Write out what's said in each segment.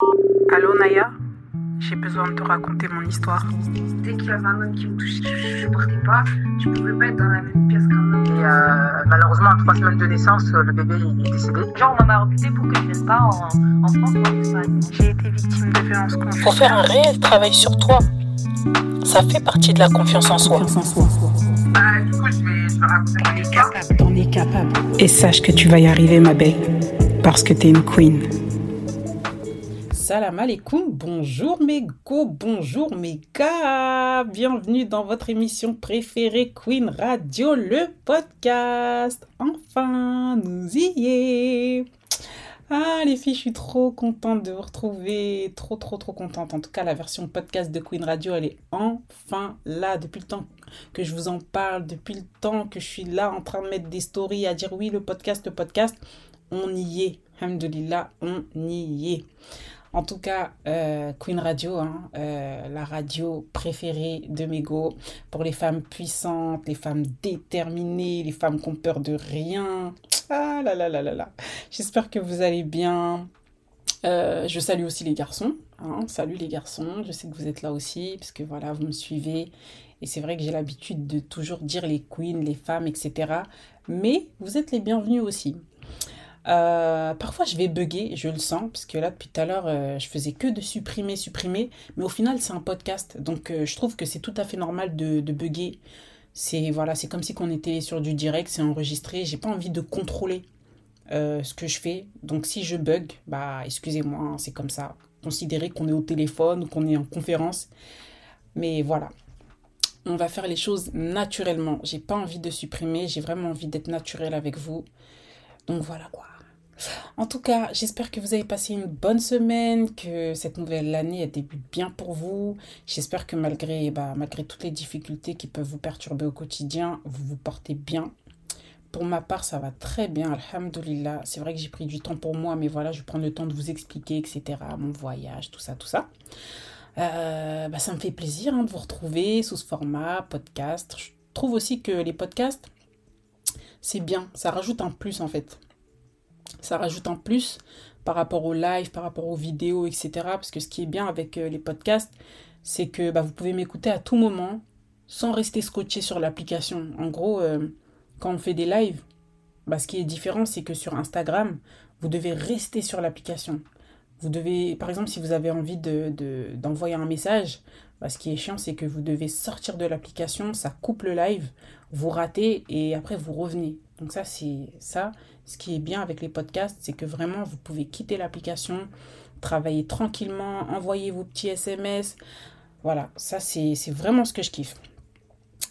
Allô Naya? J'ai besoin de te raconter mon histoire. Dès qu'il y avait un homme qui me touchait, je ne supportais pas. Je pouvais pas être dans la même pièce qu'un homme. Et euh, malheureusement, à trois semaines de naissance, le bébé est décédé. Genre, on m'a recruté pour que je reste pas en, en France ou en Espagne. J'ai été victime de violences conjugales. Faut faire un réel travail sur toi. Ça fait partie de la confiance en soi. Bah, du coup, je vais, je vais raconter mon histoire. T'en es capable. Et sache que tu vas y arriver, ma belle. Parce que t'es une queen. Salam alaikum, bonjour mes go, bonjour mes gars, bienvenue dans votre émission préférée Queen Radio, le podcast. Enfin, nous y est. Ah les filles, je suis trop contente de vous retrouver, trop trop trop contente. En tout cas, la version podcast de Queen Radio, elle est enfin là depuis le temps que je vous en parle, depuis le temps que je suis là en train de mettre des stories à dire oui, le podcast, le podcast. On y est, alhamdoulilah, on y est. En tout cas, euh, Queen Radio, hein, euh, la radio préférée de Mego pour les femmes puissantes, les femmes déterminées, les femmes qui ont peur de rien. Ah là là là là là. J'espère que vous allez bien. Euh, je salue aussi les garçons. Hein. Salut les garçons. Je sais que vous êtes là aussi, parce que voilà, vous me suivez. Et c'est vrai que j'ai l'habitude de toujours dire les queens, les femmes, etc. Mais vous êtes les bienvenus aussi. Euh, parfois, je vais bugger, je le sens, parce que là, depuis tout à l'heure, euh, je faisais que de supprimer, supprimer. Mais au final, c'est un podcast. Donc, euh, je trouve que c'est tout à fait normal de, bugger. C'est voilà, comme si on était sur du direct, c'est enregistré. J'ai pas envie de contrôler ce que je fais. Donc, si je bug, bah, excusez-moi, hein, c'est comme ça. Considérez qu'on est au téléphone ou qu'on est en conférence. Mais voilà. On va faire les choses naturellement. J'ai pas envie de supprimer, j'ai vraiment envie d'être naturel avec vous. Donc voilà quoi. En tout cas, j'espère que vous avez passé une bonne semaine, que cette nouvelle année a débute bien pour vous. J'espère que malgré, bah, malgré toutes les difficultés qui peuvent vous perturber au quotidien, vous vous portez bien. Pour ma part, ça va très bien, alhamdoulilah. C'est vrai que j'ai pris du temps pour moi, mais voilà, je prendre le temps de vous expliquer, etc. Mon voyage, tout ça, tout ça. Euh, bah, ça me fait plaisir hein, de vous retrouver sous ce format, podcast. Je trouve aussi que les podcasts, c'est bien, ça rajoute un plus en fait ça rajoute un plus par rapport au live, par rapport aux vidéos, etc. Parce que ce qui est bien avec euh, les podcasts, c'est que bah, vous pouvez m'écouter à tout moment sans rester scotché sur l'application. En gros, euh, quand on fait des lives, bah, ce qui est différent, c'est que sur Instagram, vous devez rester sur l'application. Vous devez, par exemple, si vous avez envie d'envoyer de, d'envoyer un message, bah, ce qui est chiant, c'est que vous devez sortir de l'application, ça coupe le live, vous ratez et après vous revenez. Donc ça, c'est ça. Ce qui est bien avec les podcasts, c'est que vraiment, vous pouvez quitter l'application, travailler tranquillement, envoyer vos petits SMS. Voilà, ça, c'est vraiment ce que je kiffe.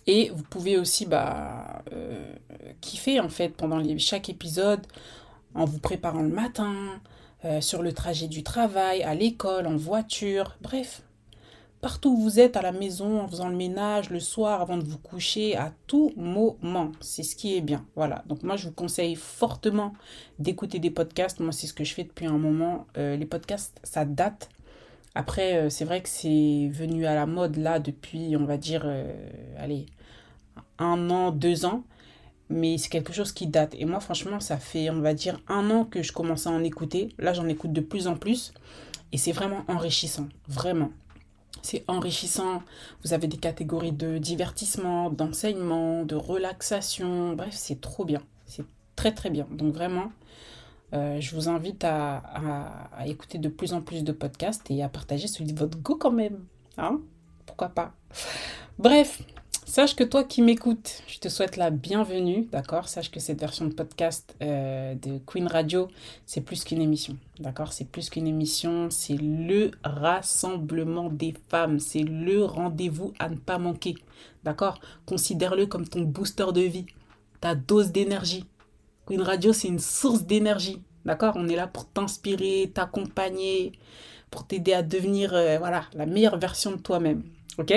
Et vous pouvez aussi bah, euh, kiffer, en fait, pendant chaque épisode, en vous préparant le matin, euh, sur le trajet du travail, à l'école, en voiture, bref, partout où vous êtes, à la maison, en faisant le ménage, le soir, avant de vous coucher, à tout moment. C'est ce qui est bien. Voilà. Donc moi, je vous conseille fortement d'écouter des podcasts. Moi, c'est ce que je fais depuis un moment. Euh, les podcasts, ça date. Après, euh, c'est vrai que c'est venu à la mode là depuis, on va dire, euh, allez, un an, deux ans. Mais c'est quelque chose qui date. Et moi, franchement, ça fait, on va dire, un an que je commence à en écouter. Là, j'en écoute de plus en plus. Et c'est vraiment enrichissant. Vraiment. C'est enrichissant. Vous avez des catégories de divertissement, d'enseignement, de relaxation. Bref, c'est trop bien. C'est très très bien. Donc vraiment, euh, je vous invite à, écouter de plus en plus de podcasts et à partager celui de votre goût quand même. Hein? Pourquoi pas? Bref, Sache que toi qui m'écoutes, je te souhaite la bienvenue, d'accord? Sache que cette version de podcast euh, de Queen Radio, c'est plus qu'une émission, d'accord? C'est plus qu'une émission, c'est le rassemblement des femmes, c'est le rendez-vous à ne pas manquer, d'accord? Considère-le comme ton booster de vie, ta dose d'énergie. Queen Radio, c'est une source d'énergie, d'accord? On est là pour t'inspirer, t'accompagner, pour t'aider à devenir, euh, voilà, la meilleure version de toi-même, ok?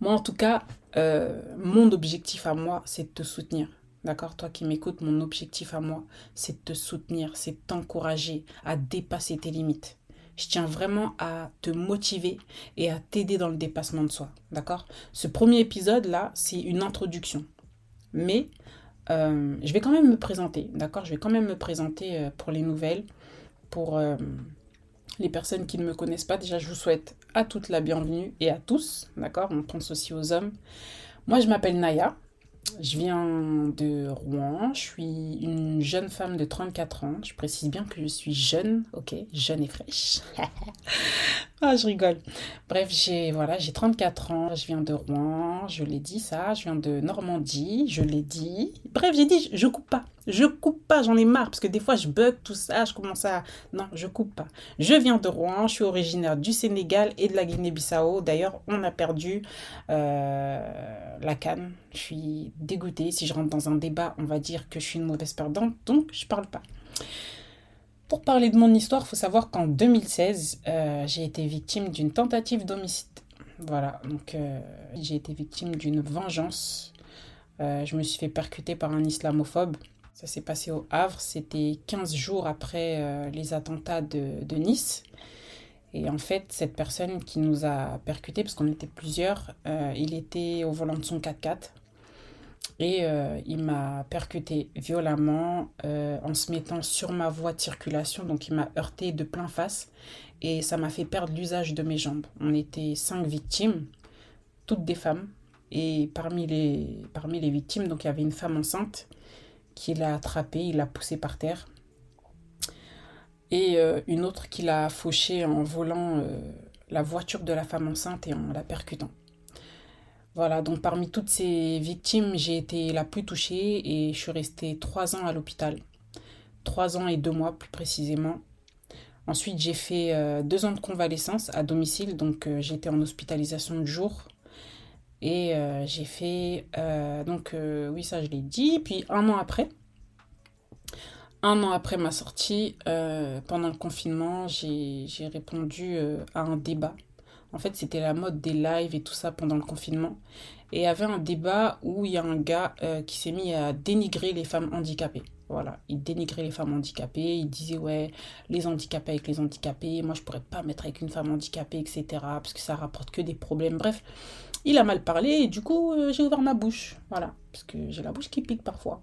Moi, en tout cas, euh, mon objectif à moi, c'est de te soutenir. D'accord? Toi qui m'écoutes, mon objectif à moi, c'est de te soutenir, c'est de t'encourager à dépasser tes limites. Je tiens vraiment à te motiver et à t'aider dans le dépassement de soi. D'accord? Ce premier épisode-là, c'est une introduction. Mais euh, je vais quand même me présenter. D'accord? Je vais quand même me présenter euh, pour les nouvelles, pour Les personnes qui ne me connaissent pas, déjà, je vous souhaite à toutes la bienvenue et à tous, d'accord On pense aussi aux hommes. Moi, je m'appelle Naya. Je viens de Rouen. Je suis une jeune femme de 34 ans. Je précise bien que je suis jeune, ok Jeune et fraîche. ah, je rigole. Bref, j'ai voilà, j'ai 34 ans. Je viens de Rouen. Je l'ai dit ça. Je viens de Normandie. Je l'ai dit. Bref, j'ai dit, je coupe pas. Je coupe pas, j'en ai marre parce que des fois je bug tout ça, je commence à... Non, je coupe pas. Je viens de Rouen, je suis originaire du Sénégal et de la Guinée-Bissau. D'ailleurs, on a perdu euh, la canne. Je suis dégoûtée. Si je rentre dans un débat, on va dire que je suis une mauvaise perdante, donc je parle pas. Pour parler de mon histoire, il faut savoir qu'en 2016, euh, j'ai été victime d'une tentative d'homicide. Voilà, donc euh, j'ai été victime d'une vengeance. je me suis fait percuter par un islamophobe. Ça s'est passé au Havre, c'était 15 jours après euh, les attentats de, Nice. Et en fait, cette personne qui nous a percuté, parce qu'on était plusieurs, euh, il était au volant de son 4x4. Et euh, il m'a percuté violemment en se mettant sur ma voie de circulation. Donc il m'a heurté de plein face. Et ça m'a fait perdre l'usage de mes jambes. On était cinq victimes, toutes des femmes. Et parmi les, parmi les victimes, donc il y avait une femme enceinte qui l'a attrapé, il l'a poussé par terre. Et euh, une autre qui l'a fauché en volant euh, la voiture de la femme enceinte et en la percutant. Voilà, donc parmi toutes ces victimes, j'ai été la plus touchée et je suis restée trois ans à l'hôpital. Trois ans et deux mois plus précisément. Ensuite, j'ai fait euh, deux ans de convalescence à domicile, donc j'étais en hospitalisation de jour et euh, j'ai fait, euh, donc euh, oui, ça je l'ai dit. Puis un an après, un an après ma sortie, pendant le confinement, j'ai répondu à un débat. En fait, c'était la mode des lives et tout ça pendant le confinement. Et il y avait un débat où il y a un gars qui s'est mis à dénigrer les femmes handicapées. Voilà, il dénigrait les femmes handicapées, il disait ouais, les handicapés avec les handicapés, moi je pourrais pas mettre avec une femme handicapée, etc. Parce que ça rapporte que des problèmes. Bref, il a mal parlé et du coup euh, j'ai ouvert ma bouche. Voilà, parce que j'ai la bouche qui pique parfois.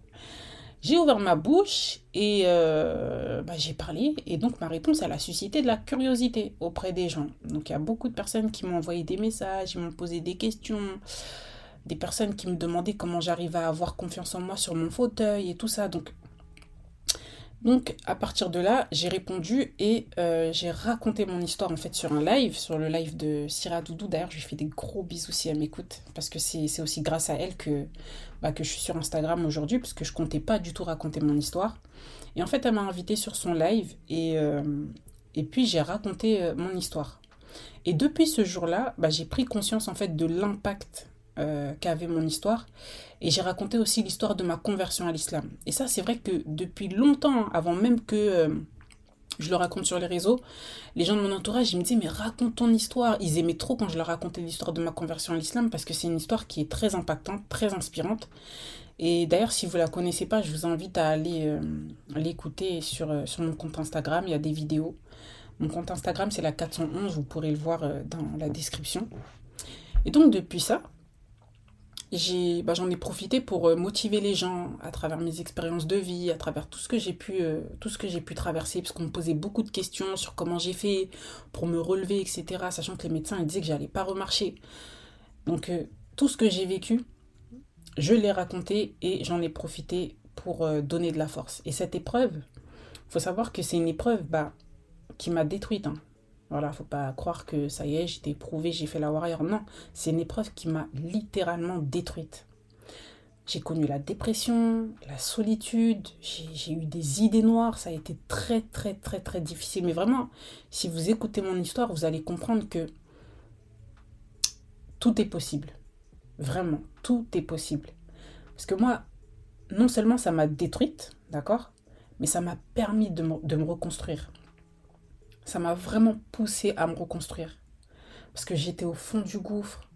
J'ai ouvert ma bouche et euh, bah, j'ai parlé et donc ma réponse elle a suscité de la curiosité auprès des gens. Donc il y a beaucoup de personnes qui m'ont envoyé des messages, qui m'ont posé des questions, des personnes qui me demandaient comment j'arrivais à avoir confiance en moi sur mon fauteuil et tout ça. Donc donc à partir de là, j'ai répondu et euh, j'ai raconté mon histoire en fait sur un live, sur le live de Syrah Doudou. D'ailleurs, je lui fais des gros bisous si elle m'écoute, parce que c'est aussi grâce à elle que, bah, que je suis sur Instagram aujourd'hui, parce que je comptais pas du tout raconter mon histoire. Et en fait, elle m'a invité sur son live et, euh, et puis j'ai raconté euh, mon histoire. Et depuis ce jour-là, bah, j'ai pris conscience en fait de l'impact euh, qu'avait mon histoire. Et j'ai raconté aussi l'histoire de ma conversion à l'islam. Et ça, c'est vrai que depuis longtemps, avant même que euh, je le raconte sur les réseaux, les gens de mon entourage, ils me disaient, mais raconte ton histoire. Ils aimaient trop quand je leur racontais l'histoire de ma conversion à l'islam parce que c'est une histoire qui est très impactante, très inspirante. Et d'ailleurs, si vous la connaissez pas, je vous invite à aller euh, l'écouter sur, sur mon compte Instagram. Il y a des vidéos. Mon compte Instagram, c'est la 411. Vous pourrez le voir dans la description. Et donc, depuis ça, bah, j'en ai, profité pour euh, motiver les gens à travers mes expériences de vie, à travers tout ce que j'ai pu, euh, tout ce que j'ai pu traverser, parce qu'on me posait beaucoup de questions sur comment j'ai fait pour me relever, etc. Sachant que les médecins ils disaient que j'allais pas remarcher. Donc euh, tout ce que j'ai vécu, je l'ai raconté et j'en ai profité pour donner de la force. Et cette épreuve, faut savoir que c'est une épreuve bah, qui m'a détruite. Hein. Voilà, faut pas croire que ça y est, j'étais éprouvée, j'ai fait la warrior. Non, c'est une épreuve qui m'a littéralement détruite. J'ai connu la dépression, la solitude, j'ai eu des idées noires, ça a été très très très très difficile. Mais vraiment, si vous écoutez mon histoire, vous allez comprendre que tout est possible. Vraiment, tout est possible. Parce que moi, non seulement ça m'a détruite, d'accord, mais ça m'a permis de me reconstruire ça m'a vraiment poussé à me reconstruire. Parce que j'étais au fond du gouffre.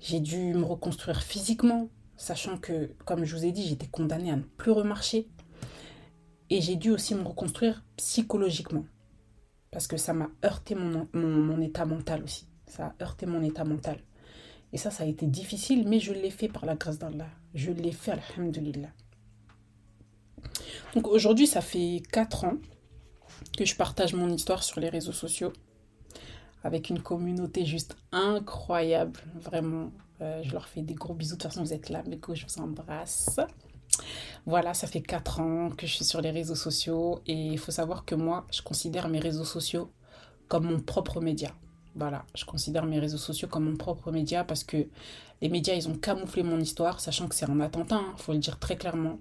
J'ai dû me reconstruire physiquement, sachant que, comme je vous ai dit, j'étais condamnée à ne plus remarcher. Et j'ai dû aussi me reconstruire psychologiquement. Parce que ça m'a heurté mon, mon, état mental aussi. Ça a heurté mon état mental. Et ça, ça a été difficile, mais je l'ai fait par la grâce d'Allah. Je l'ai fait, alhamdulillah. Donc aujourd'hui, ça fait 4 ans que je partage mon histoire sur les réseaux sociaux avec une communauté juste incroyable. Vraiment, euh, je leur fais des gros bisous. De toute façon, vous êtes là, mes go, je vous embrasse. Voilà, ça fait 4 ans que je suis sur les réseaux sociaux et il faut savoir que moi, je considère mes réseaux sociaux comme mon propre média. Voilà, je considère mes réseaux sociaux comme mon propre média parce que les médias, ils ont camouflé mon histoire, sachant que c'est un attentat, il hein, faut le dire très clairement.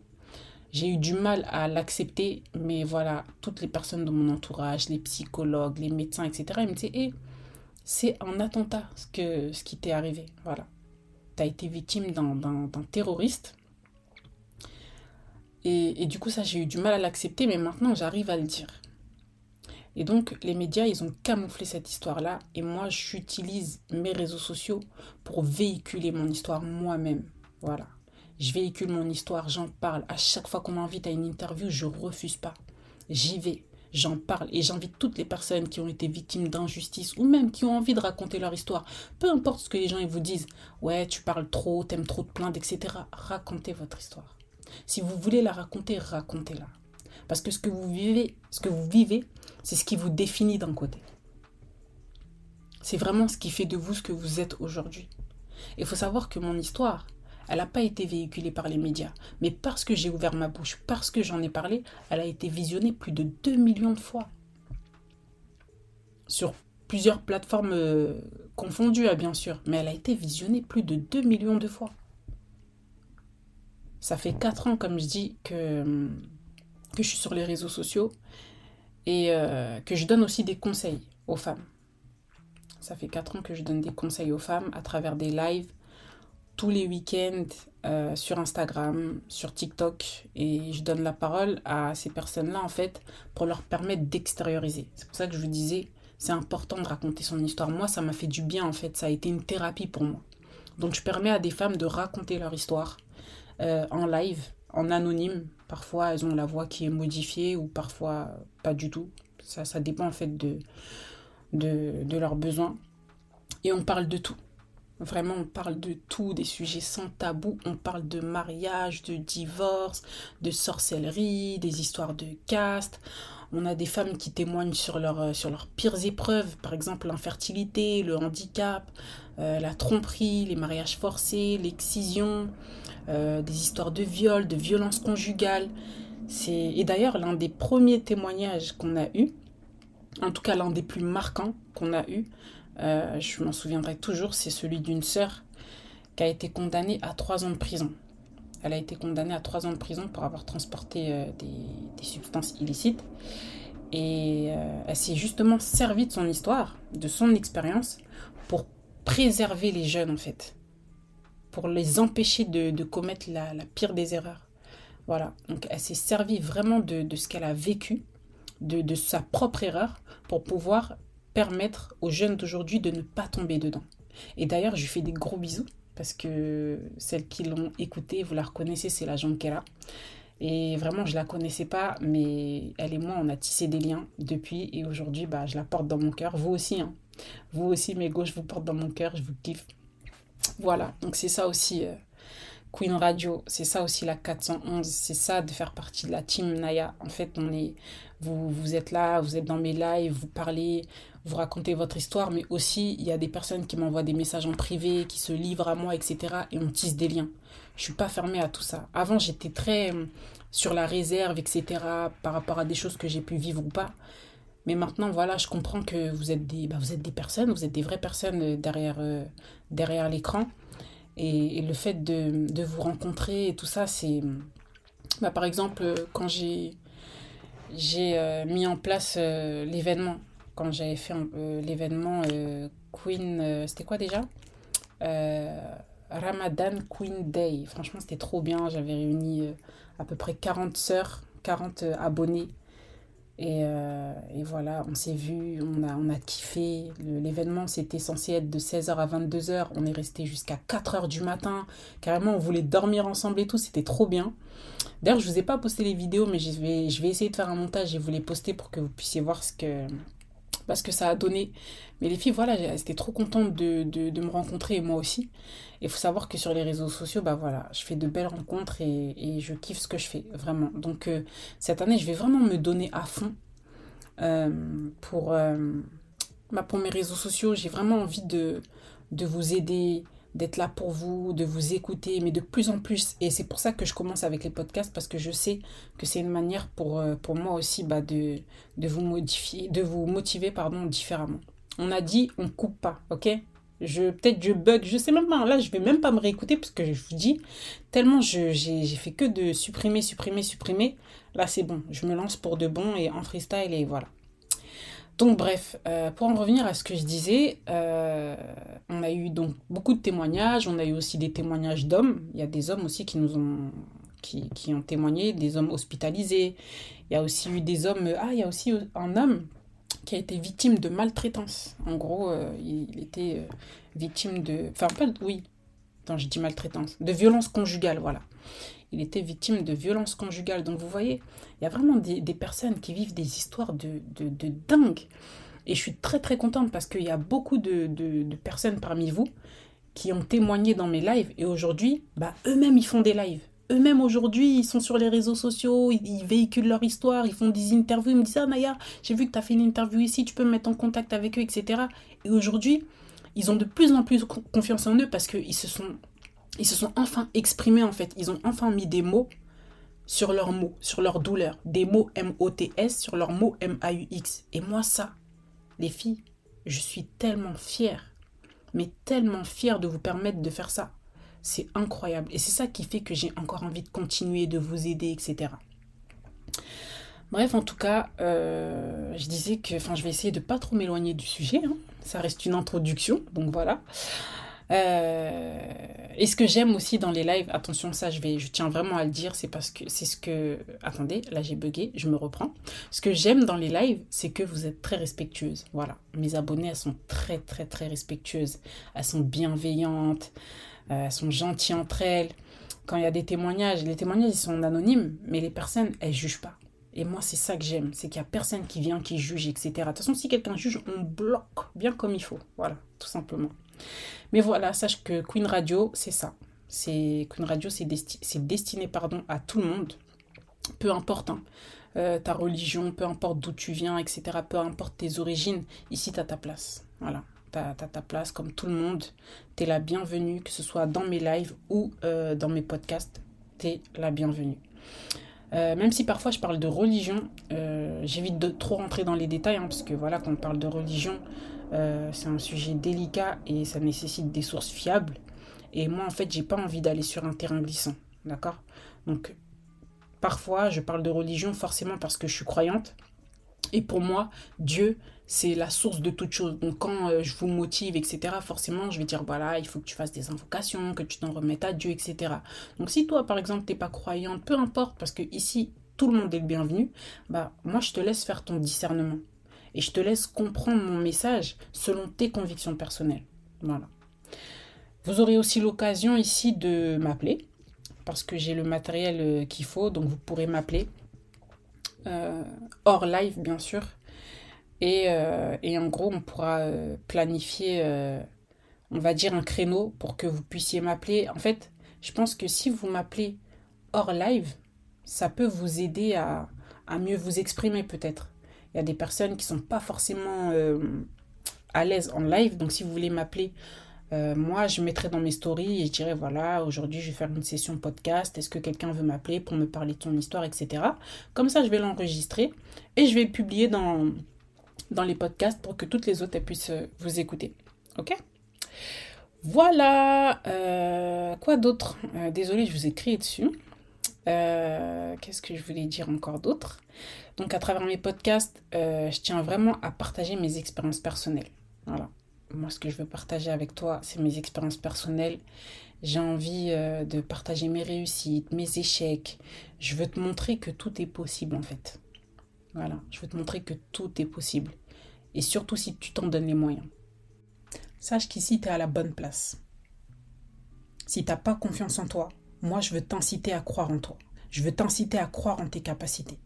J'ai eu du mal à l'accepter, mais voilà, toutes les personnes de mon entourage, les psychologues, les médecins, etc., ils me disaient, c'est un attentat ce, qui t'est arrivé. Voilà. Tu as été victime d'un terroriste. Et, du coup, ça, j'ai eu du mal à l'accepter, mais maintenant, j'arrive à le dire. Et donc, les médias, ils ont camouflé cette histoire-là. Et moi, j'utilise mes réseaux sociaux pour véhiculer mon histoire moi-même. Voilà. Je véhicule mon histoire, j'en parle. À chaque fois qu'on m'invite à une interview, je refuse pas. J'y vais j'en parle et j'invite toutes les personnes qui ont été victimes d'injustice ou même qui ont envie de raconter leur histoire. Peu importe ce que les gens ils vous disent, ouais, tu parles trop, t'aimes trop te plaindre, etc. Racontez votre histoire. Si vous voulez la raconter, racontez-la. Parce que ce que vous vivez, ce que vous vivez, c'est ce qui vous définit d'un côté. C'est vraiment ce qui fait de vous ce que vous êtes aujourd'hui. Il faut savoir que mon histoire, elle n'a pas été véhiculée par les médias. Mais parce que j'ai ouvert ma bouche, parce que j'en ai parlé, elle a été visionnée plus de 2 millions de fois. Sur plusieurs plateformes euh, confondues, hein, bien sûr. Mais elle a été visionnée plus de 2 millions de fois. Ça fait 4 ans, comme je dis, que, que je suis sur les réseaux sociaux et euh, que je donne aussi des conseils aux femmes. Ça fait 4 ans que je donne des conseils aux femmes à travers des lives, tous les week-ends euh, sur Instagram, sur TikTok, et je donne la parole à ces personnes-là, en fait, pour leur permettre d'extérioriser. C'est pour ça que je vous disais, c'est important de raconter son histoire. Moi, ça m'a fait du bien, en fait, ça a été une thérapie pour moi. Donc, je permets à des femmes de raconter leur histoire euh, en live, en anonyme. Parfois, elles ont la voix qui est modifiée, ou parfois pas du tout. Ça, ça dépend, en fait, de, de, de leurs besoins. Et on parle de tout. Vraiment, on parle de tout, des sujets sans tabou. On parle de mariage, de divorce, de sorcellerie, des histoires de caste. On a des femmes qui témoignent sur, euh, sur leurs pires épreuves, par exemple l'infertilité, le handicap, euh, la tromperie, les mariages forcés, l'excision, euh, des histoires de viol, de violence conjugale. Et d'ailleurs, l'un des premiers témoignages qu'on a eu, en tout cas l'un des plus marquants qu'on a eu, euh, je m'en souviendrai toujours, c'est celui d'une sœur qui a été condamnée à trois ans de prison. Elle a été condamnée à trois ans de prison pour avoir transporté euh, des, substances illicites. Et euh, elle s'est justement servie de son histoire, de son expérience, pour préserver les jeunes en fait. Pour les empêcher de, commettre la, pire des erreurs. Voilà. Donc elle s'est servie vraiment de, ce qu'elle a vécu, de, de sa propre erreur, pour pouvoir permettre aux jeunes d'aujourd'hui de ne pas tomber dedans. Et d'ailleurs, je lui fais des gros bisous parce que celles qui l'ont écouté, vous la reconnaissez, c'est la Jonquera. Et vraiment, je la connaissais pas, mais elle et moi, on a tissé des liens depuis. Et aujourd'hui, bah, je la porte dans mon cœur. Vous aussi, hein. Vous aussi, mes gauches, vous porte dans mon cœur. Je vous kiffe. Voilà, donc c'est ça aussi. Euh, Queen Radio, c'est ça aussi la 411, c'est ça de faire partie de la team Naya. En fait, on est, vous, vous êtes là, vous êtes dans mes lives, vous parlez, vous racontez votre histoire, mais aussi il y a des personnes qui m'envoient des messages en privé, qui se livrent à moi, etc. Et on tisse des liens. Je suis pas fermée à tout ça. Avant, j'étais très euh, sur la réserve, etc. par rapport à des choses que j'ai pu vivre ou pas. Mais maintenant, voilà, je comprends que vous êtes des, bah, vous êtes des personnes, vous êtes des vraies personnes euh, derrière, euh, derrière l'écran. Et, le fait de, de, vous rencontrer et tout ça, c'est... Bah, par exemple, quand j'ai j'ai mis en place l'événement quand j'avais fait euh, l'événement euh, Queen, euh, c'était quoi déjà? Ramadan Queen Day. Franchement, c'était trop bien. J'avais réuni à peu près 40 sœurs, 40 abonnés. Et, voilà, on s'est vu, on a, on a kiffé. L'événement, c'était censé être de 16h à 22h. On est resté jusqu'à 4h du matin. Carrément, on voulait dormir ensemble et tout. C'était trop bien. D'ailleurs, je ne vous ai pas posté les vidéos, mais je vais, je vais essayer de faire un montage et vous les poster pour que vous puissiez voir ce que, parce que ça a donné. Mais les filles, voilà, elles étaient trop contentes de, de, me rencontrer et moi aussi. Il faut savoir que sur les réseaux sociaux, bah voilà, je fais de belles rencontres et, et je kiffe ce que je fais, vraiment. Donc euh, cette année, je vais vraiment me donner à fond. euh, pour, bah, pour mes réseaux sociaux. J'ai vraiment envie de, de vous aider, d'être là pour vous, de vous écouter, mais de plus en plus. Et c'est pour ça que je commence avec les podcasts, parce que je sais que c'est une manière pour, pour moi aussi bah, de, vous modifier, de vous motiver pardon, différemment. On a dit, on coupe pas, ok? Peut-être je bug, je sais même pas. Là, je vais même pas me réécouter parce que je vous dis tellement j'ai fait que de supprimer, supprimer, supprimer. Là, c'est bon. Je me lance pour de bon et en freestyle et voilà. Donc bref, euh, pour en revenir à ce que je disais, euh, on a eu donc beaucoup de témoignages, on a eu aussi des témoignages d'hommes. Il y a des hommes aussi qui nous ont témoigné, des hommes hospitalisés. Il y a aussi eu des hommes. Ah, il y a aussi un homme qui a été victime de maltraitance. En gros, euh, il, était euh, victime de... Enfin, pas... Oui, attends, je dis maltraitance. De violence conjugale, voilà. Il était victime de violence conjugale. Donc, vous voyez, il y a vraiment des, personnes qui vivent des histoires de, de, dingue. Et je suis très, très contente parce qu'il y a beaucoup de, de personnes parmi vous qui ont témoigné dans mes lives. Et aujourd'hui, bah, eux-mêmes, ils font des lives eux-mêmes aujourd'hui, ils sont sur les réseaux sociaux, ils, véhiculent leur histoire, ils font des interviews, ils me disent Ah Naya, j'ai vu que tu as fait une interview ici, tu peux me mettre en contact avec eux, etc. Et aujourd'hui, ils ont de plus en plus confiance en eux parce qu'ils se sont, ils se sont enfin exprimés en fait. Ils ont enfin mis des mots sur leurs mots, sur leurs douleurs. Des mots M-O-T-S sur leurs mots M-A-U-X. Et moi, ça, les filles, je suis tellement fière, mais tellement fière de vous permettre de faire ça. C'est incroyable. Et c'est ça qui fait que j'ai encore envie de continuer, de vous aider, etc. Bref, en tout cas, euh, je disais que, enfin, je vais essayer de pas trop m'éloigner du sujet. Hein. Ça reste une introduction, donc voilà. Euh, et ce que j'aime aussi dans les lives, attention, ça, je vais, je tiens vraiment à le dire, c'est parce que c'est ce que, attendez, là j'ai bugué, je me reprends. Ce que j'aime dans les lives, c'est que vous êtes très respectueuses. Voilà, mes abonnés, elles sont très, très, très respectueuses. Elles sont bienveillantes. Euh, elles sont gentilles entre elles. Quand il y a des témoignages, les témoignages ils sont anonymes, mais les personnes, elles jugent pas. Et moi, c'est ça que j'aime, c'est qu'il n'y a personne qui vient, qui juge, etc. De toute façon, si quelqu'un juge, on bloque bien comme il faut. Voilà, tout simplement. Mais voilà, sache que Queen Radio, c'est ça. Queen Radio, c'est destiné pardon, à tout le monde. Peu importe hein. euh, ta religion, peu importe d'où tu viens, etc. Peu importe tes origines, ici, tu as ta place. Voilà tu as, ta place comme tout le monde. Tu es la bienvenue, que ce soit dans mes lives ou euh, dans mes podcasts. Tu es la bienvenue. Euh, même si parfois je parle de religion, j'évite de trop rentrer dans les détails, hein, parce que voilà, quand on parle de religion, c'est un sujet délicat et ça nécessite des sources fiables. Et moi, en fait, j'ai pas envie d'aller sur un terrain glissant. D'accord? Donc, parfois, je parle de religion forcément parce que je suis croyante. Et pour moi, Dieu, c'est la source de toute chose. Donc quand euh, je vous motive, etc., forcément, je vais dire, voilà, il faut que tu fasses des invocations, que tu t'en remettes à Dieu, etc. Donc si toi, par exemple, t'es pas croyante, peu importe, parce que ici, tout le monde est le bienvenu, bah moi, je te laisse faire ton discernement. Et je te laisse comprendre mon message selon tes convictions personnelles. Voilà. Vous aurez aussi l'occasion ici de m'appeler, parce que j'ai le matériel euh, qu'il faut, donc vous pourrez m'appeler. Euh, hors live, bien sûr euh, et, en gros, on pourra planifier, on va dire, un créneau pour que vous puissiez m'appeler. En fait, je pense que si vous m'appelez hors live, ça peut vous aider à, mieux vous exprimer peut-être. Il y a des personnes qui sont pas forcément à l'aise en live. Donc si vous voulez m'appeler, moi je mettrai dans mes stories et je dirais voilà, aujourd'hui je vais faire une session podcast. Est-ce que quelqu'un veut m'appeler pour me parler de son histoire, etc. Comme ça, je vais l'enregistrer et je vais publier dans, dans les podcasts pour que toutes les autres puissent euh, vous écouter. Ok? Voilà. Euh, quoi d'autre? Euh, Désolée, je vous ai crié dessus. Qu'est-ce que je voulais dire encore d'autre? Donc à travers mes podcasts, je tiens vraiment à partager mes expériences personnelles. Voilà. Moi, ce que je veux partager avec toi, c'est mes expériences personnelles. J'ai envie de partager mes réussites, mes échecs. Je veux te montrer que tout est possible en fait. Voilà, je veux te montrer que tout est possible et surtout si tu t'en donnes les moyens. Sache qu'ici, tu es à la bonne place. Si tu n'as pas confiance en toi, moi, je veux t'inciter à croire en toi. Je veux t'inciter à croire en tes capacités.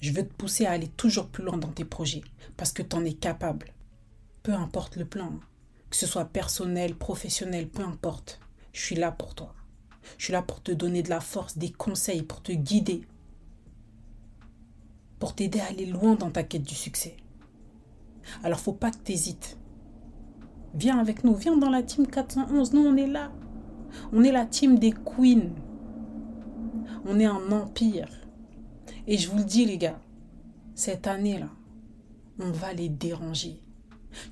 Je veux te pousser à aller toujours plus loin dans tes projets, parce que tu en es capable. Peu importe le plan, que ce soit personnel, professionnel, peu importe. Je suis là pour toi. Je suis là pour te donner de la force, des conseils, pour te guider. pour t'aider à aller loin dans ta quête du succès. Alors faut pas que t'hésites. Viens avec nous, viens dans la team 411. Nous, on est là. On est la team des queens. On est un empire. Et je vous le dis, les gars, cette année-là, on va les déranger.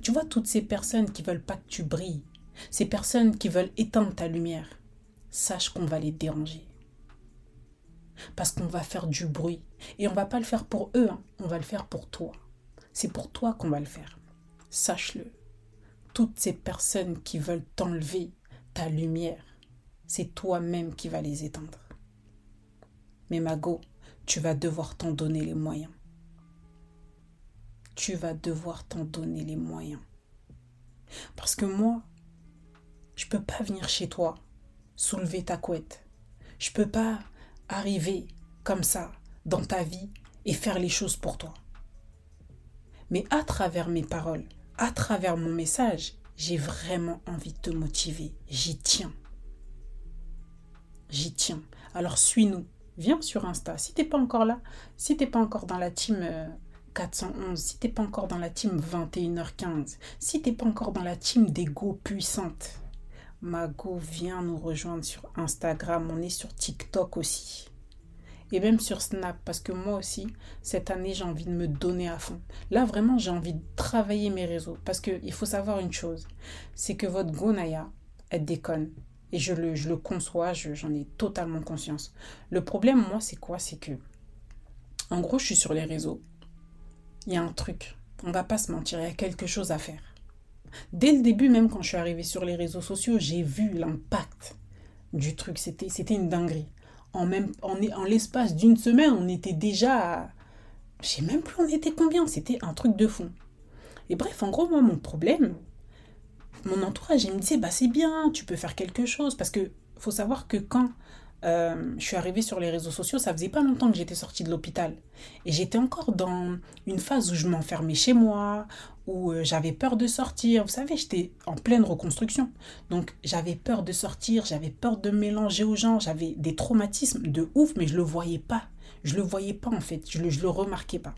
Tu vois toutes ces personnes qui veulent pas que tu brilles, ces personnes qui veulent éteindre ta lumière, sache qu'on va les déranger. Parce qu'on va faire du bruit. Et on va pas le faire pour eux, hein. on va le faire pour toi. C'est pour toi qu'on va le faire. Sache-le. Toutes ces personnes qui veulent t'enlever ta lumière, c'est toi-même qui vas les éteindre. Mais Mago, tu vas devoir t'en donner les moyens. Tu vas devoir t'en donner les moyens. Parce que moi, je peux pas venir chez toi soulever ta couette. Je peux pas arriver comme ça dans ta vie et faire les choses pour toi. Mais à travers mes paroles, à travers mon message, j'ai vraiment envie de te motiver. J'y tiens. J'y tiens. Alors suis-nous. Viens sur Insta. Si t'es pas encore là, si t'es pas encore dans la team 411, euh, si t'es pas encore dans la team 21h15, si t'es pas encore dans la team des go puissantes, Mago, viens nous rejoindre sur Instagram. On est sur TikTok aussi. Et même sur Snap, parce que moi aussi, cette année, j'ai envie de me donner à fond. Là, vraiment, j'ai envie de travailler mes réseaux. Parce qu'il faut savoir une chose, c'est que votre Gonaya, elle déconne. Et je le, je le conçois, j'en ai totalement conscience. Le problème, moi, c'est quoi? C'est que, en gros, je suis sur les réseaux. Il y a un truc. On va pas se mentir, il y a quelque chose à faire. Dès le début, même quand je suis arrivée sur les réseaux sociaux, j'ai vu l'impact du truc. C'était, une dinguerie. En, même, en, en l'espace d'une semaine, on était déjà à... Je sais même plus on était combien. C'était un truc de fond. Et bref, en gros, moi, mon problème, mon entourage, il me disait, bah c'est bien, tu peux faire quelque chose. Parce que faut savoir que quand euh, je suis arrivée sur les réseaux sociaux, ça faisait pas longtemps que j'étais sortie de l'hôpital. Et j'étais encore dans une phase où je m'enfermais chez moi, où euh, j'avais peur de sortir. Vous savez, j'étais en pleine reconstruction. Donc j'avais peur de sortir, j'avais peur de mélanger aux gens, j'avais des traumatismes de ouf, mais je le voyais pas. Je le voyais pas en fait, je le, je le remarquais pas.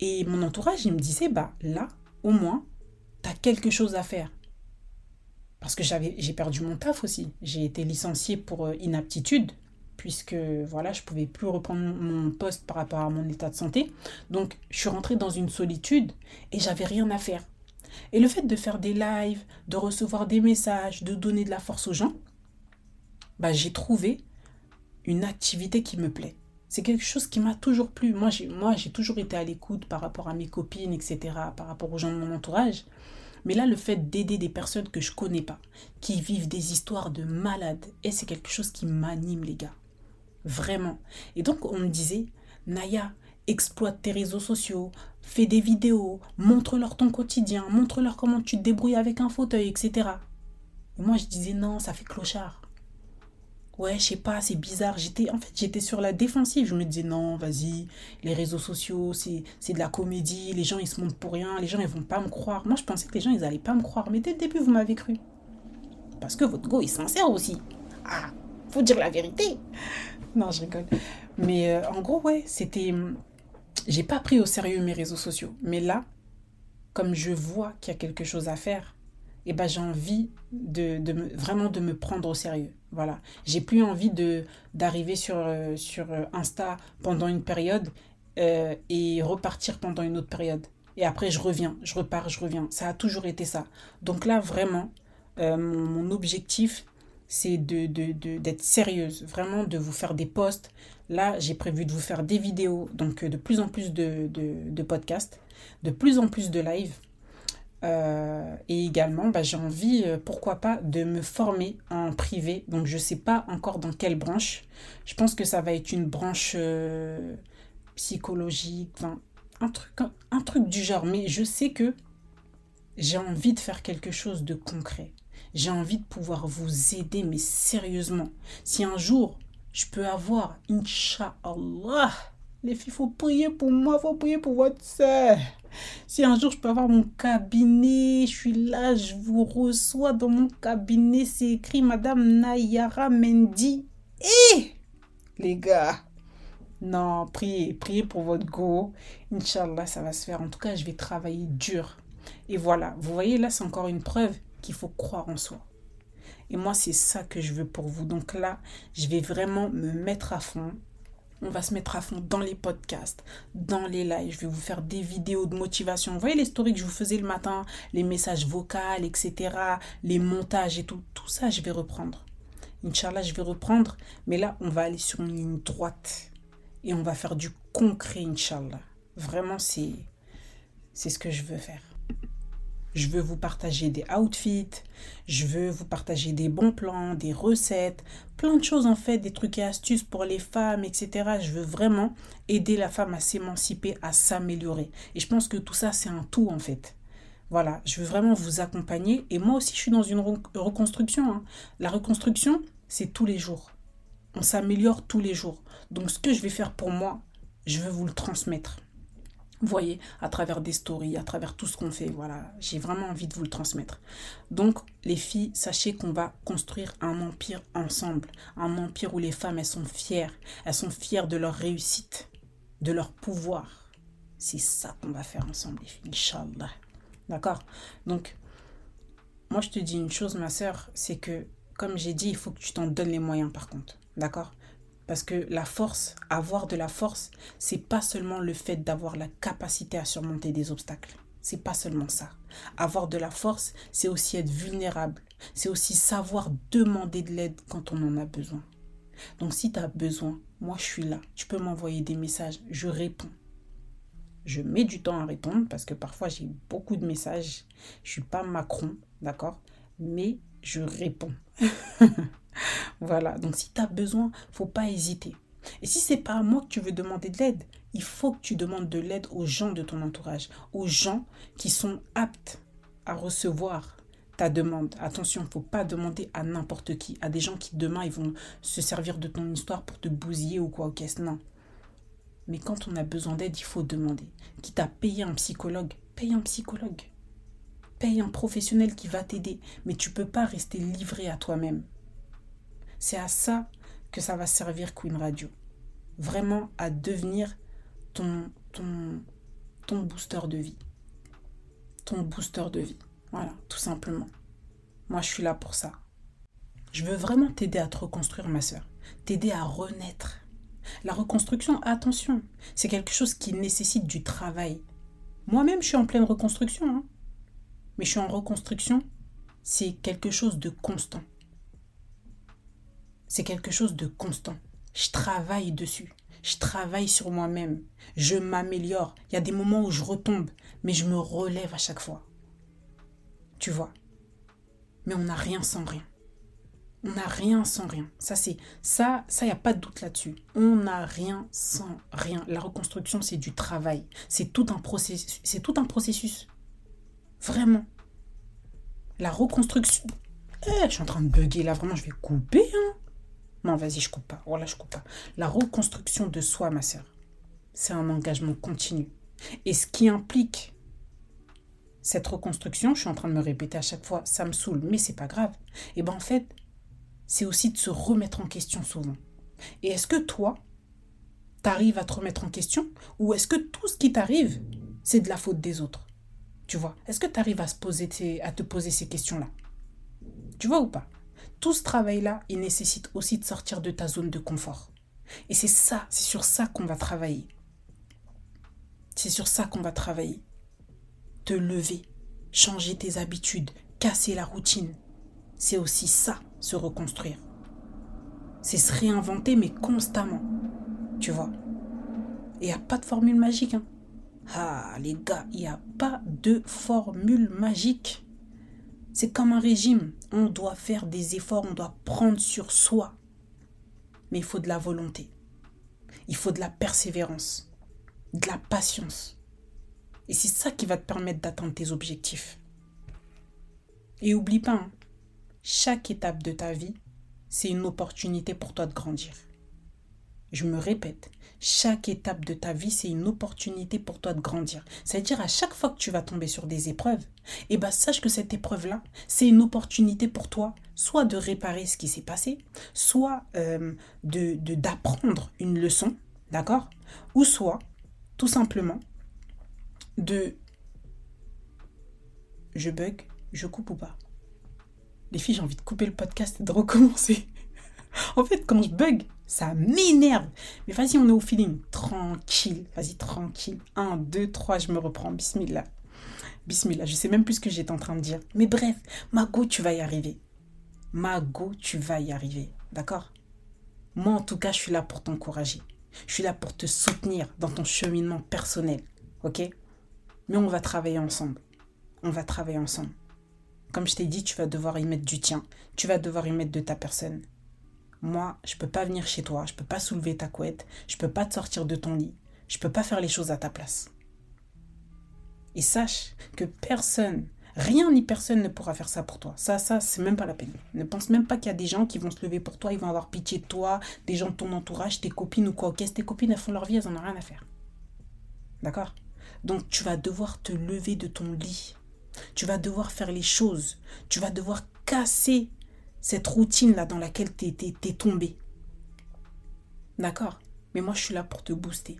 Et mon entourage, il me disait, bah là, au moins, tu quelque chose à faire. Parce que j'ai perdu mon taf aussi. J'ai été licenciée pour euh, inaptitude, puisque voilà, je pouvais plus reprendre mon poste par rapport à mon état de santé. Donc, je suis rentrée dans une solitude et j'avais rien à faire. Et le fait de faire des lives, de recevoir des messages, de donner de la force aux gens, bah, j'ai trouvé une activité qui me plaît. C'est quelque chose qui m'a toujours plu. Moi, j'ai toujours été à l'écoute par rapport à mes copines, etc., par rapport aux gens de mon entourage. Mais là, le fait d'aider des personnes que je connais pas, qui vivent des histoires de malades, et c'est quelque chose qui m'anime, les gars. Vraiment. Et donc, on me disait, Naya, exploite tes réseaux sociaux, fais des vidéos, montre-leur ton quotidien, montre-leur comment tu te débrouilles avec un fauteuil, etc. Et moi, je disais, non, ça fait clochard ouais, je sais pas, c'est bizarre. J'étais, en fait, j'étais sur la défensive. Je me disais, non, vas-y, les réseaux sociaux, c'est, de la comédie. Les gens, ils se montrent pour rien. Les gens, ils vont pas me croire. Moi, je pensais que les gens, ils allaient pas me croire. Mais dès le début, vous m'avez cru. Parce que votre go est sincère aussi. Ah, faut dire la vérité. Non, je rigole. Mais euh, en gros, ouais, c'était. J'ai pas pris au sérieux mes réseaux sociaux. Mais là, comme je vois qu'il y a quelque chose à faire, et eh ben j'ai envie de, de me, vraiment de me prendre au sérieux. Voilà. J'ai plus envie de d'arriver sur, euh, euh, Insta pendant une période euh, et repartir pendant une autre période. Et après, je reviens, je repars, je reviens. Ça a toujours été ça. Donc là, vraiment, mon, objectif, c'est d'être sérieuse, vraiment de vous faire des posts. Là, j'ai prévu de vous faire des vidéos, donc de plus en plus de, de podcasts, de plus en plus de lives. Euh, et également, bah, j'ai envie, euh, pourquoi pas, de me former en privé. Donc, je ne sais pas encore dans quelle branche. Je pense que ça va être une branche euh, psychologique, un, truc, un, truc du genre. Mais je sais que j'ai envie de faire quelque chose de concret. J'ai envie de pouvoir vous aider, mais sérieusement. Si un jour, je peux avoir, Inch'Allah, les filles, il faut prier pour moi, faut prier pour votre sœur. Si un jour je peux avoir mon cabinet, je suis là, je vous reçois dans mon cabinet, c'est écrit Madame Nayara Mendy. Et les gars, Non, priez, priez pour votre go. Inch'Allah, ça va se faire. En tout cas, je vais travailler dur. Et voilà, vous voyez, là, c'est encore une preuve qu'il faut croire en soi. Et moi, c'est ça que je veux pour vous. Donc là, je vais vraiment me mettre à fond. On va se mettre à fond dans les podcasts, dans les lives. Je vais vous faire des vidéos de motivation. Vous voyez les stories que je vous faisais le matin, les messages vocaux, etc., les montages et tout. Tout ça, je vais reprendre. Inch'Allah, je vais reprendre. Mais là, on va aller sur une ligne droite et on va faire du concret, Inch'Allah. Vraiment, c'est, c'est ce que je veux faire. Je veux vous partager des outfits, je veux vous partager des bons plans, des recettes, plein de choses en fait, des trucs et astuces pour les femmes, etc. Je veux vraiment aider la femme à s'émanciper, à s'améliorer. Et je pense que tout ça, c'est un tout en fait. Voilà, je veux vraiment vous accompagner. Et moi aussi, je suis dans une reconstruction. Hein. La reconstruction, c'est tous les jours. On s'améliore tous les jours. Donc ce que je vais faire pour moi, je veux vous le transmettre. Vous voyez, à travers des stories, à travers tout ce qu'on fait, voilà, j'ai vraiment envie de vous le transmettre. Donc, les filles, sachez qu'on va construire un empire ensemble. Un empire où les femmes, elles sont fières. Elles sont fières de leur réussite, de leur pouvoir. C'est ça qu'on va faire ensemble, les filles, Inch'Allah. D'accord? Donc, moi, je te dis une chose, ma soeur, c'est que, comme j'ai dit, il faut que tu t'en donnes les moyens, par contre. D'accord? Parce que la force, avoir de la force, c'est pas seulement le fait d'avoir la capacité à surmonter des obstacles. C'est pas seulement ça. Avoir de la force, c'est aussi être vulnérable. C'est aussi savoir demander de l'aide quand on en a besoin. Donc si tu as besoin, moi je suis là. Tu peux m'envoyer des messages, je réponds. Je mets du temps à répondre parce que parfois j'ai beaucoup de messages. Je suis pas Macron, d'accord? Mais je réponds. voilà, donc si tu as besoin, faut pas hésiter. Et si c'est pas à moi que tu veux demander de l'aide, il faut que tu demandes de l'aide aux gens de ton entourage, aux gens qui sont aptes à recevoir ta demande. Attention, ne faut pas demander à n'importe qui, à des gens qui demain vont se servir de ton histoire pour te bousiller ou quoi, ok, non. Mais quand on a besoin d'aide, il faut demander. Quitte à payer un psychologue, paye un psychologue. Paye un professionnel qui va t'aider. Mais tu peux pas rester livré à toi-même. C'est à ça que ça va servir Queen Radio. Vraiment à devenir ton, ton, ton booster de vie. Ton booster de vie. Voilà, tout simplement. Moi, je suis là pour ça. Je veux vraiment t'aider à te reconstruire, ma soeur. T'aider à renaître. La reconstruction, attention, c'est quelque chose qui nécessite du travail. Moi-même, je suis en pleine reconstruction. Hein. Mais je suis en reconstruction, c'est quelque chose de constant c'est quelque chose de constant. Je travaille dessus. Je travaille sur moi-même. Je m'améliore. Il y a des moments où je retombe, mais je me relève à chaque fois. Tu vois. Mais on n'a rien sans rien. On n'a rien sans rien. Ça, c'est ça, ça, il n'y a pas de doute là-dessus. On n'a rien sans rien. La reconstruction, c'est du travail. C'est tout un processus. C'est tout un processus. Vraiment. La reconstruction. Eh, je suis en train de bugger là. Vraiment, je vais couper. Hein. Non, vas-y, je coupe pas. Voilà, je coupe pas. La reconstruction de soi, ma sœur, c'est un engagement continu. Et ce qui implique cette reconstruction, je suis en train de me répéter à chaque fois, ça me saoule, mais c'est pas grave. Et ben en fait, c'est aussi de se remettre en question souvent. Et est-ce que toi, t'arrives à te remettre en question? Ou est-ce que tout ce qui t'arrive, c'est de la faute des autres? Tu vois? Est-ce que tu arrives à, à te poser ces questions-là? Tu vois ou pas? Tout ce travail-là, il nécessite aussi de sortir de ta zone de confort. Et c'est ça, c'est sur ça qu'on va travailler. C'est sur ça qu'on va travailler. Te lever, changer tes habitudes, casser la routine. C'est aussi ça, se reconstruire. C'est se réinventer, mais constamment. Tu vois. Et il n'y a pas de formule magique. Hein. Ah, les gars, il n'y a pas de formule magique. C'est comme un régime. On doit faire des efforts, on doit prendre sur soi. Mais il faut de la volonté. Il faut de la persévérance, de la patience. Et c'est ça qui va te permettre d'atteindre tes objectifs. Et oublie pas, hein, chaque étape de ta vie, c'est une opportunité pour toi de grandir. Je me répète, chaque étape de ta vie, c'est une opportunité pour toi de grandir. C'est-à-dire à chaque fois que tu vas tomber sur des épreuves, eh ben sache que cette épreuve-là, c'est une opportunité pour toi, soit de réparer ce qui s'est passé, soit euh, de d'apprendre une leçon, D'accord? Ou soit, tout simplement, de je bug, je coupe ou pas? Les filles, j'ai envie de couper le podcast et de recommencer. en fait, quand je bug, ça m'énerve. Mais vas-y, on est au feeling. Tranquille. Vas-y, tranquille. Un, deux, trois, je me reprends. Bismillah. Bismillah. Je sais même plus ce que j'étais en train de dire. Mais bref, Mago, tu vas y arriver. Mago, tu vas y arriver. D'accord? Moi, en tout cas, je suis là pour t'encourager. Je suis là pour te soutenir dans ton cheminement personnel. Ok? Mais on va travailler ensemble. On va travailler ensemble. Comme je t'ai dit, tu vas devoir y mettre du tien. Tu vas devoir y mettre de ta personne. Moi, je peux pas venir chez toi, je peux pas soulever ta couette, je peux pas te sortir de ton lit, je peux pas faire les choses à ta place. Et sache que personne, rien ni personne ne pourra faire ça pour toi. Ça, ça, c'est même pas la peine. Ne pense même pas qu'il y a des gens qui vont se lever pour toi, ils vont avoir pitié de toi, des gens de ton entourage, tes copines ou quoi. Qu'est-ce tes copines, elles font leur vie, elles en ont rien à faire. D'accord? Donc tu vas devoir te lever de ton lit. Tu vas devoir faire les choses. Tu vas devoir casser cette routine-là dans laquelle tu es, tombé. D'accord? Mais moi, je suis là pour te booster.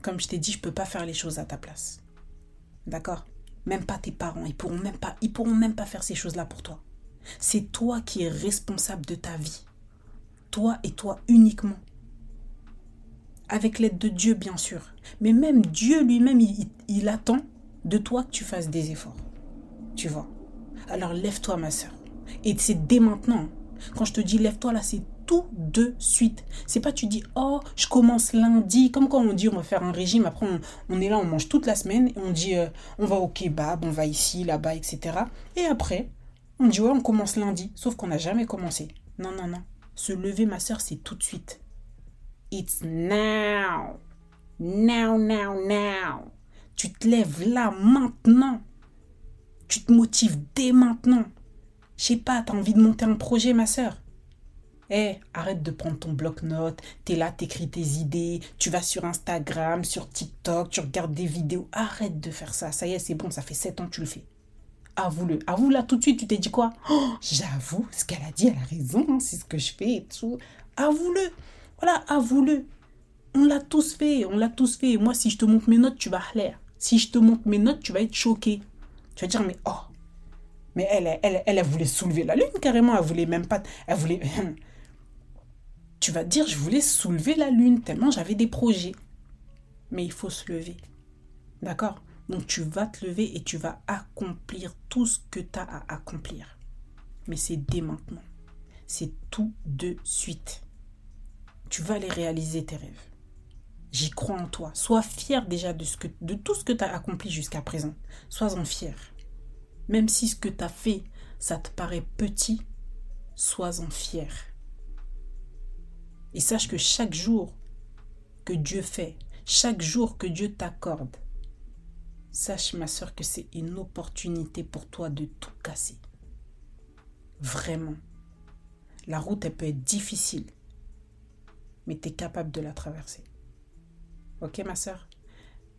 Comme je t'ai dit, je ne peux pas faire les choses à ta place. D'accord? Même pas tes parents, ils pourront même pas, pourront même pas faire ces choses-là pour toi. C'est toi qui es responsable de ta vie. Toi et toi uniquement. Avec l'aide de Dieu, bien sûr. Mais même Dieu lui-même, il, il attend de toi que tu fasses des efforts. Tu vois? Alors lève-toi, ma soeur. Et c'est dès maintenant. Quand je te dis lève-toi là, c'est tout de suite. C'est pas tu dis oh je commence lundi comme quand on dit on va faire un régime après on, est là on mange toute la semaine et on dit euh, on va au kebab on va ici là-bas etc. Et après on dit ouais on commence lundi sauf qu'on n'a jamais commencé. Non non non se lever ma soeur c'est tout de suite. It's now now now now. Tu te lèves là maintenant. Tu te motives dès maintenant. Je sais pas, t'as envie de monter un projet, ma sœur Eh, arrête de prendre ton bloc-notes, t'es là, t'écris tes idées, tu vas sur Instagram, sur TikTok, tu regardes des vidéos. Arrête de faire ça. Ça y est, c'est bon, ça fait 7 ans que tu le fais. Avoue-le. Avoue là tout de suite, tu t'es dit quoi? Oh, J'avoue, ce qu'elle a dit, elle a raison, hein, c'est ce que je fais et tout. Avoue-le. Voilà, avoue-le. On l'a tous fait, on l'a tous fait. Moi, si je te montre mes notes, tu vas l'air. Si je te montre mes notes, tu vas être choqué. Tu vas dire, mais oh, mais elle, elle, elle, voulait soulever la lune carrément. Elle voulait même pas. Elle voulait. Tu vas dire, je voulais soulever la lune tellement j'avais des projets. Mais il faut se lever. D'accord? Donc tu vas te lever et tu vas accomplir tout ce que tu as à accomplir. Mais c'est dès maintenant. C'est tout de suite. Tu vas aller réaliser tes rêves. J'y crois en toi. Sois fier déjà de, ce que, de tout ce que tu as accompli jusqu'à présent. Sois-en fier. Même si ce que tu as fait, ça te paraît petit, sois-en fier. Et sache que chaque jour que Dieu fait, chaque jour que Dieu t'accorde, sache ma soeur que c'est une opportunité pour toi de tout casser. Vraiment. La route, elle peut être difficile, mais tu es capable de la traverser. Ok, ma soeur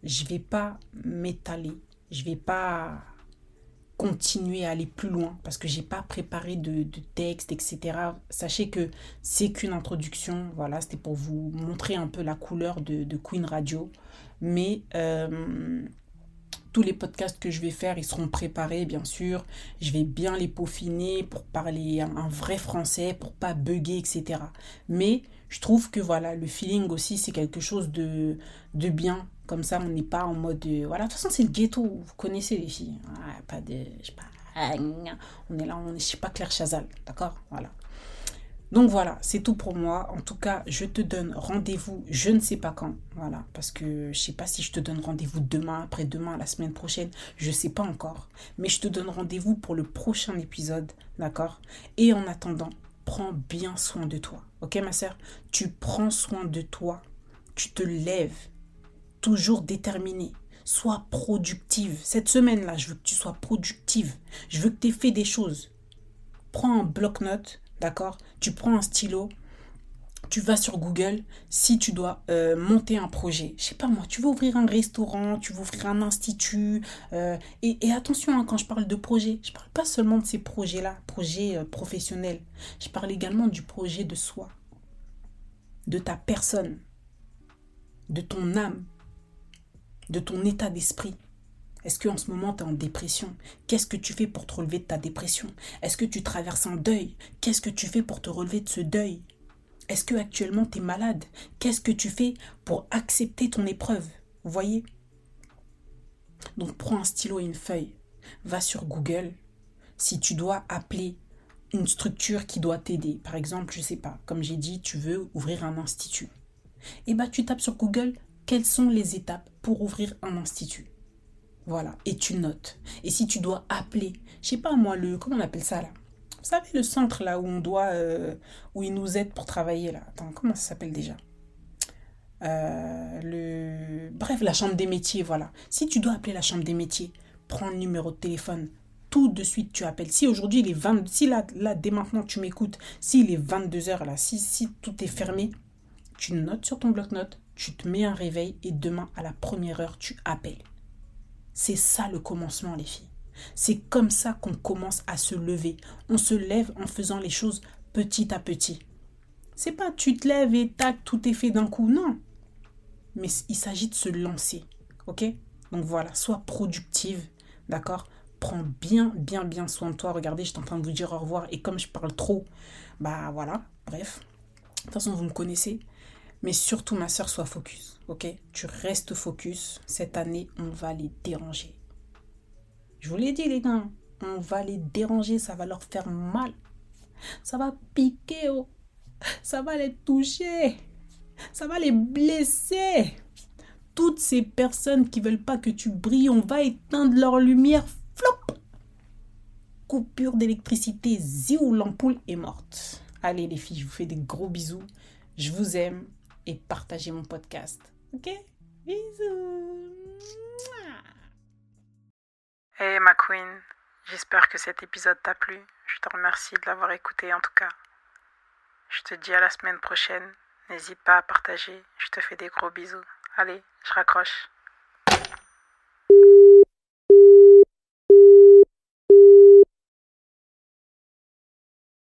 Je ne vais pas m'étaler, je ne vais pas continuer à aller plus loin parce que j'ai pas préparé de, texte, etc. Sachez que c'est qu'une introduction. Voilà, c'était pour vous montrer un peu la couleur de, Queen Radio. Mais euh, tous les podcasts que je vais faire, ils seront préparés, bien sûr. Je vais bien les peaufiner pour parler un, vrai français, pour pas bugger, etc. Mais je trouve que voilà, le feeling aussi, c'est quelque chose de, de bien comme ça, on n'est pas en mode. Euh, voilà, de toute façon, c'est le ghetto. Vous connaissez les filles. pas de. Je sais pas. On est là, on est, je sais pas, Claire Chazal. D'accord? Voilà. Donc voilà, c'est tout pour moi. En tout cas, je te donne rendez-vous, je ne sais pas quand. Voilà, parce que je sais pas si je te donne rendez-vous demain, après-demain, la semaine prochaine. Je sais pas encore. Mais je te donne rendez-vous pour le prochain épisode. D'accord? Et en attendant, prends bien soin de toi. Ok, ma soeur Tu prends soin de toi. Tu te lèves toujours déterminée. Sois productive. Cette semaine-là, je veux que tu sois productive. Je veux que tu aies fait des choses. Prends un bloc-notes, d'accord? Tu prends un stylo. Tu vas sur Google si tu dois euh, monter un projet. Je sais pas moi, tu veux ouvrir un restaurant, tu veux ouvrir un institut. Euh, et, attention, hein, quand je parle de projet, je parle pas seulement de ces projets-là, projets euh, professionnels. Je parle également du projet de soi, de ta personne de ton âme, de ton état d'esprit. Est-ce qu'en ce moment tu es en dépression? Qu'est-ce que tu fais pour te relever de ta dépression? Est-ce que tu traverses un deuil? Qu'est-ce que tu fais pour te relever de ce deuil? Est-ce que actuellement tu es malade? Qu'est-ce que tu fais pour accepter ton épreuve? Vous voyez? Donc prends un stylo et une feuille. Va sur Google. Si tu dois appeler une structure qui doit t'aider, par exemple, je sais pas, comme j'ai dit, tu veux ouvrir un institut. Et eh bah tu tapes sur Google quelles sont les étapes pour ouvrir un institut? Voilà, et tu notes. Et si tu dois appeler, je sais pas moi, le. Comment on appelle ça là? Vous savez, le centre là où on doit. Euh, où ils nous aident pour travailler là. Attends, comment ça s'appelle déjà? Euh, le... Bref, la chambre des métiers, voilà. Si tu dois appeler la chambre des métiers, prends le numéro de téléphone. Tout de suite, tu appelles. Si aujourd'hui, il est 20... Si là, là dès maintenant, tu m'écoutes, s'il est 22h, là, si, si tout est fermé, tu notes sur ton bloc-notes, tu te mets un réveil et demain, à la première heure, tu appelles. C'est ça le commencement, les filles. C'est comme ça qu'on commence à se lever. On se lève en faisant les choses petit à petit. C'est pas tu te lèves et tac, tout est fait d'un coup. Non. Mais il s'agit de se lancer. Ok? Donc voilà, sois productive. D'accord? Prends bien, bien, bien soin de toi. Regardez, je suis en train de vous dire au revoir. Et comme je parle trop, bah voilà, bref. De toute façon, vous me connaissez. Mais surtout, ma soeur, sois focus. Ok? Tu restes focus. Cette année, on va les déranger. Je vous l'ai dit, les gars. On va les déranger. Ça va leur faire mal. Ça va piquer. Oh. Ça va les toucher. Ça va les blesser. Toutes ces personnes qui veulent pas que tu brilles, on va éteindre leur lumière. Flop Coupure d'électricité. Ziou, l'ampoule est morte. Allez les filles, je vous fais des gros bisous. Je vous aime et partagez mon podcast. Ok? Bisous Hey ma queen, j'espère que cet épisode t'a plu. Je te remercie de l'avoir écouté en tout cas. Je te dis à la semaine prochaine. N'hésite pas à partager. Je te fais des gros bisous. Allez, je raccroche.